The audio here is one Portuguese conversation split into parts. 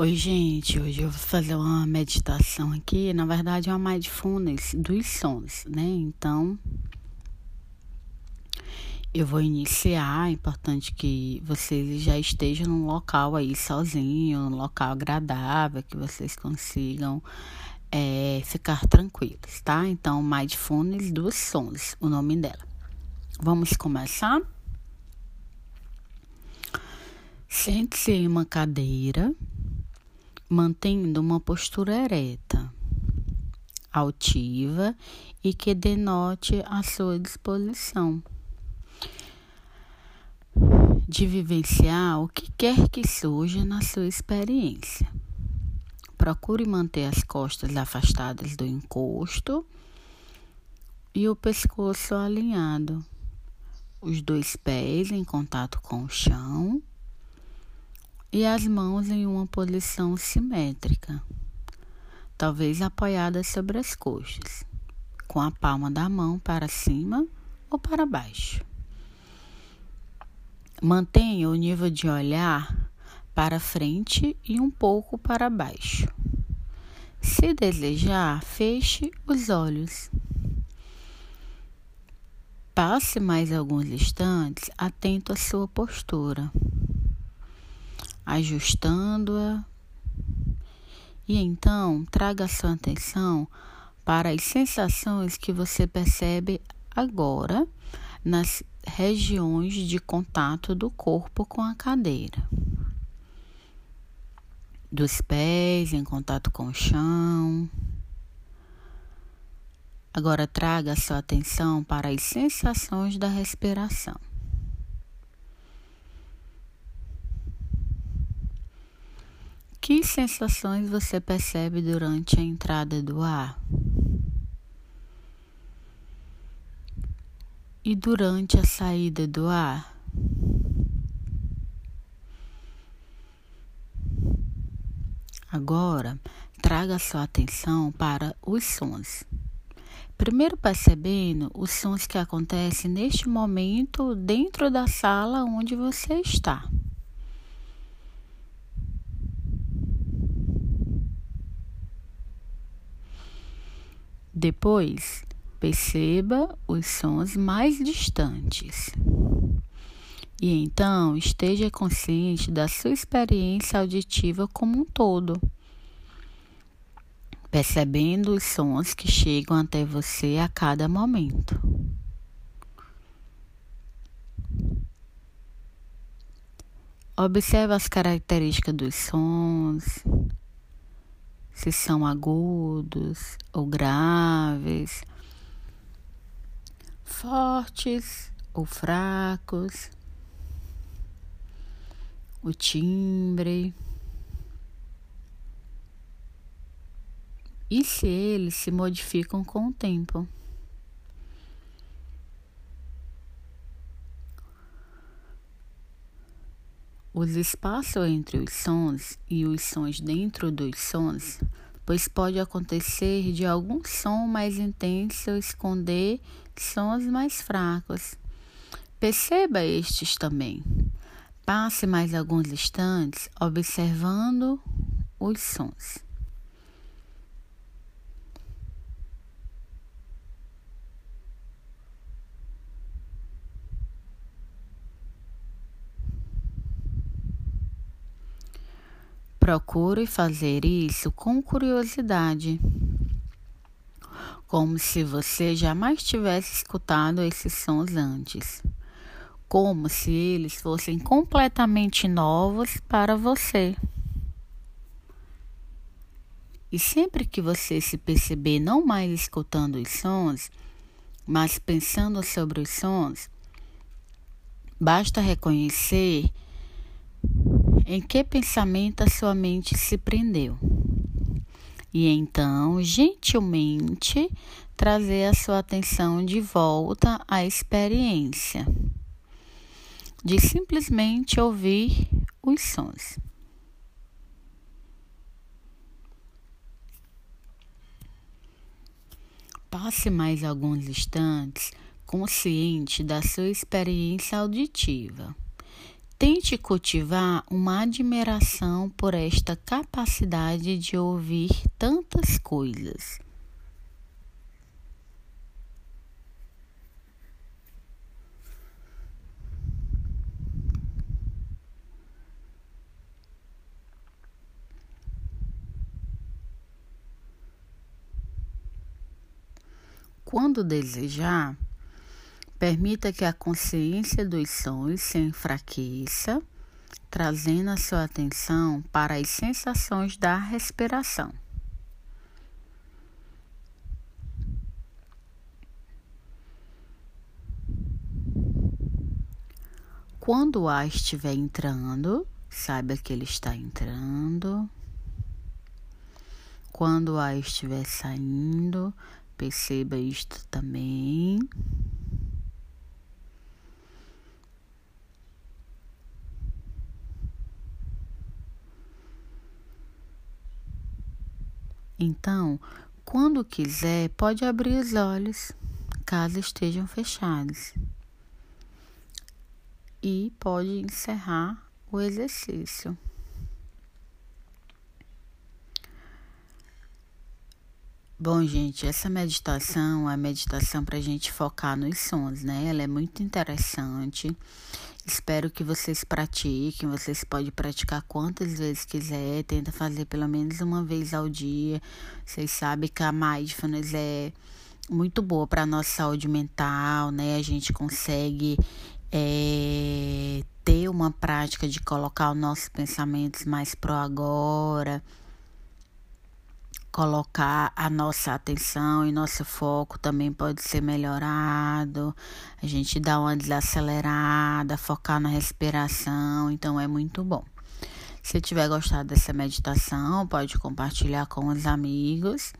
Oi, gente. Hoje eu vou fazer uma meditação aqui. Na verdade, é uma mindfulness dos sons, né? Então, eu vou iniciar. É importante que vocês já estejam num local aí sozinho, um local agradável, que vocês consigam é, ficar tranquilos, tá? Então, mindfulness dos sons, o nome dela. Vamos começar? Sente-se em uma cadeira mantendo uma postura ereta, altiva e que denote a sua disposição de vivenciar o que quer que surja na sua experiência. Procure manter as costas afastadas do encosto e o pescoço alinhado, os dois pés em contato com o chão e as mãos em uma posição simétrica, talvez apoiadas sobre as coxas, com a palma da mão para cima ou para baixo. Mantenha o nível de olhar para frente e um pouco para baixo. Se desejar, feche os olhos. Passe mais alguns instantes atento à sua postura ajustando-a. E então traga sua atenção para as sensações que você percebe agora nas regiões de contato do corpo com a cadeira. Dos pés em contato com o chão. Agora traga sua atenção para as sensações da respiração. Que sensações você percebe durante a entrada do ar? E durante a saída do ar? Agora, traga sua atenção para os sons. Primeiro percebendo os sons que acontecem neste momento dentro da sala onde você está. Depois, perceba os sons mais distantes. E então esteja consciente da sua experiência auditiva como um todo, percebendo os sons que chegam até você a cada momento. Observe as características dos sons, se são agudos ou graves, fortes ou fracos, o timbre. E se eles se modificam com o tempo. Os espaços entre os sons e os sons dentro dos sons, pois pode acontecer de algum som mais intenso esconder sons mais fracos. Perceba estes também. Passe mais alguns instantes observando os sons. Procure fazer isso com curiosidade, como se você jamais tivesse escutado esses sons antes, como se eles fossem completamente novos para você. E sempre que você se perceber não mais escutando os sons, mas pensando sobre os sons, basta reconhecer em que pensamento a sua mente se prendeu. E então, gentilmente, trazer a sua atenção de volta à experiência de simplesmente ouvir os sons. Passe mais alguns instantes consciente da sua experiência auditiva Tente cultivar uma admiração por esta capacidade de ouvir tantas coisas. Quando desejar, permita que a consciência dos sons se enfraqueça, trazendo a sua atenção para as sensações da respiração. Quando o ar estiver entrando, saiba que ele está entrando. Quando o ar estiver saindo, Perceba isto também. Então, quando quiser, pode abrir os olhos, caso estejam fechados. E pode encerrar o exercício. Bom, gente, essa meditação é meditação para a gente focar nos sons, né? Ela é muito interessante. Espero que vocês pratiquem. Vocês podem praticar quantas vezes quiser. Tenta fazer pelo menos uma vez ao dia. Vocês sabem que a mindfulness é muito boa para nossa saúde mental, né? A gente consegue é, ter uma prática de colocar os nossos pensamentos mais pro agora colocar a nossa atenção e nosso foco também pode ser melhorado. A gente dá uma desacelerada, focar na respiração, então é muito bom. Se tiver gostado dessa meditação, pode compartilhar com os amigos.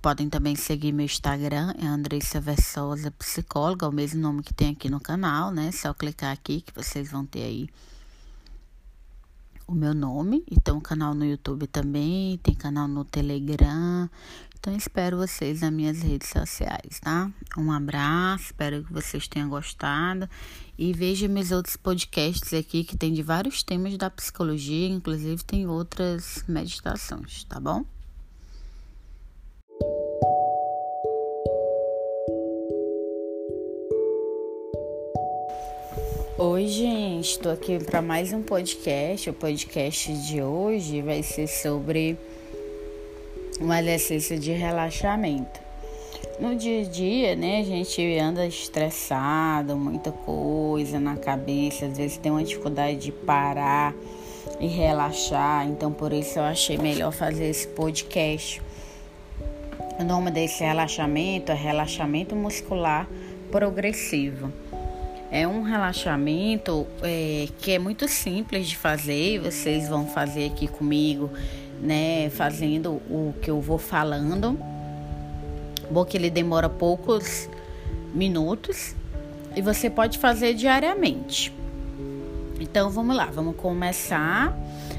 Podem também seguir meu Instagram, é Andressa Versosa Psicóloga, o mesmo nome que tem aqui no canal, né? Só clicar aqui que vocês vão ter aí o meu nome e tem um canal no YouTube também, tem canal no Telegram. Então espero vocês nas minhas redes sociais, tá? Um abraço, espero que vocês tenham gostado e veja meus outros podcasts aqui que tem de vários temas da psicologia, inclusive tem outras meditações, tá bom? Oi, gente, estou aqui para mais um podcast. O podcast de hoje vai ser sobre um exercício de relaxamento. No dia a dia, né, a gente anda estressado, muita coisa na cabeça, às vezes tem uma dificuldade de parar e relaxar, então por isso eu achei melhor fazer esse podcast. O nome desse relaxamento é relaxamento muscular progressivo. É um relaxamento é, que é muito simples de fazer. Vocês vão fazer aqui comigo, né? Fazendo o que eu vou falando. Bom que ele demora poucos minutos e você pode fazer diariamente. Então vamos lá, vamos começar.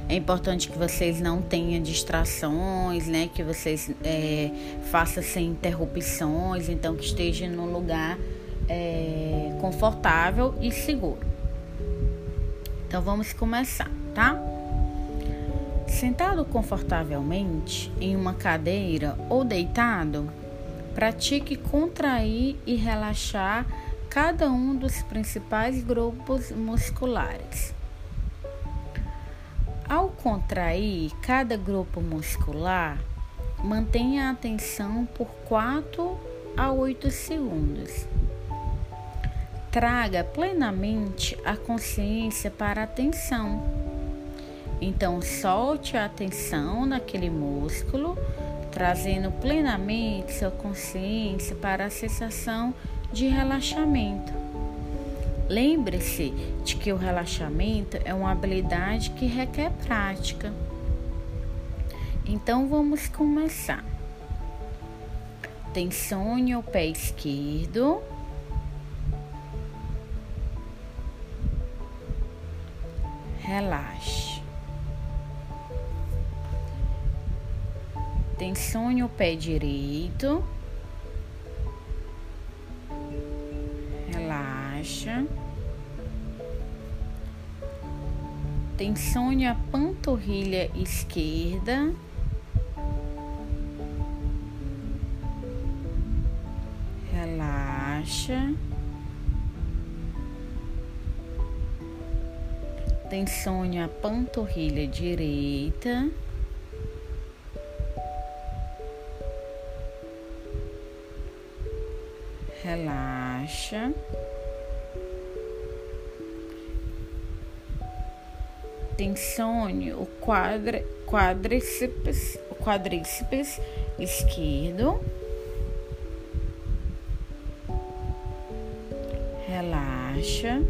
É importante que vocês não tenham distrações, né? Que vocês é, façam sem interrupções, então que esteja num lugar é, confortável e seguro. Então vamos começar, tá? Sentado confortavelmente em uma cadeira ou deitado, pratique contrair e relaxar cada um dos principais grupos musculares. Ao contrair cada grupo muscular, mantenha a atenção por 4 a 8 segundos. Traga plenamente a consciência para a atenção. Então, solte a atenção naquele músculo, trazendo plenamente sua consciência para a sensação de relaxamento. Lembre-se de que o relaxamento é uma habilidade que requer prática. Então vamos começar. Tensione o pé esquerdo. Relaxe. Tensione o pé direito. Relaxa. Tensione a panturrilha esquerda. Relaxa. Tensione a panturrilha direita. Relaxa. Tensione o quadríceps, o quadríceps esquerdo. Relaxa.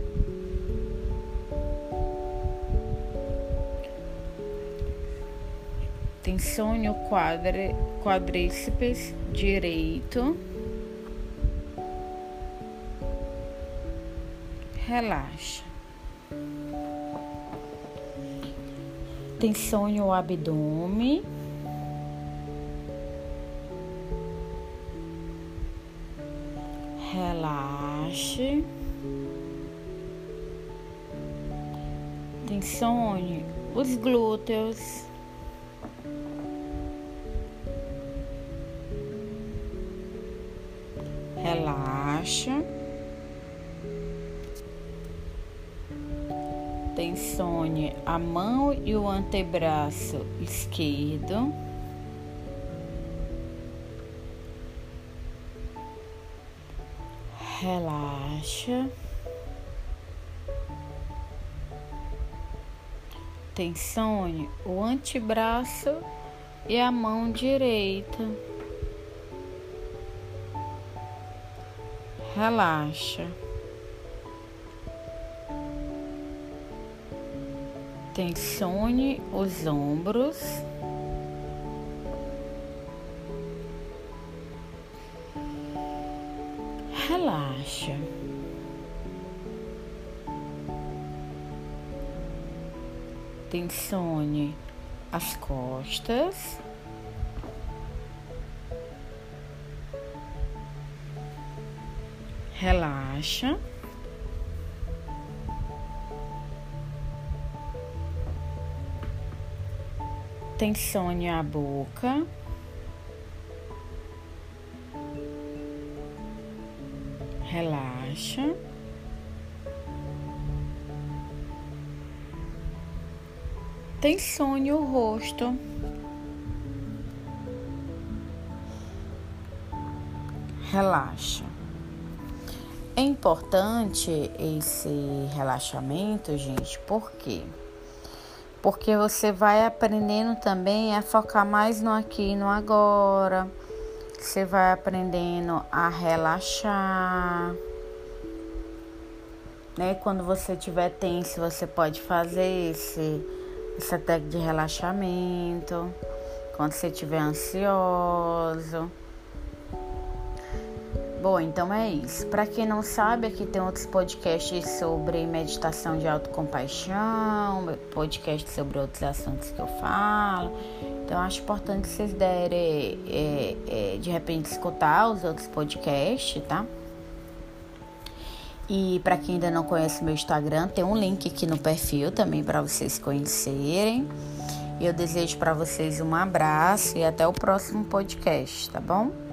Tensione o quadri, quadríceps direito. Relaxa. Tensione o abdômen. Relaxe. Tensione os glúteos. Relaxa. Tensione a mão e o antebraço esquerdo. Relaxa. Tensione o antebraço e a mão direita. Relaxa. Tensione os ombros. Relaxa. Tensione as costas. Relaxa. Tensione a boca. Relaxa. Tensione o rosto. Relaxa. É importante esse relaxamento, gente, por quê? Porque você vai aprendendo também a focar mais no aqui e no agora. Você vai aprendendo a relaxar. Né? Quando você estiver tenso, você pode fazer esse, essa técnica de relaxamento. Quando você estiver ansioso. Bom, então é isso. Para quem não sabe, aqui tem outros podcasts sobre meditação de autocompaixão, podcast sobre outros assuntos que eu falo. Então acho importante vocês derem, é, é, de repente, escutar os outros podcasts, tá? E para quem ainda não conhece meu Instagram, tem um link aqui no perfil também para vocês conhecerem. Eu desejo para vocês um abraço e até o próximo podcast, tá bom?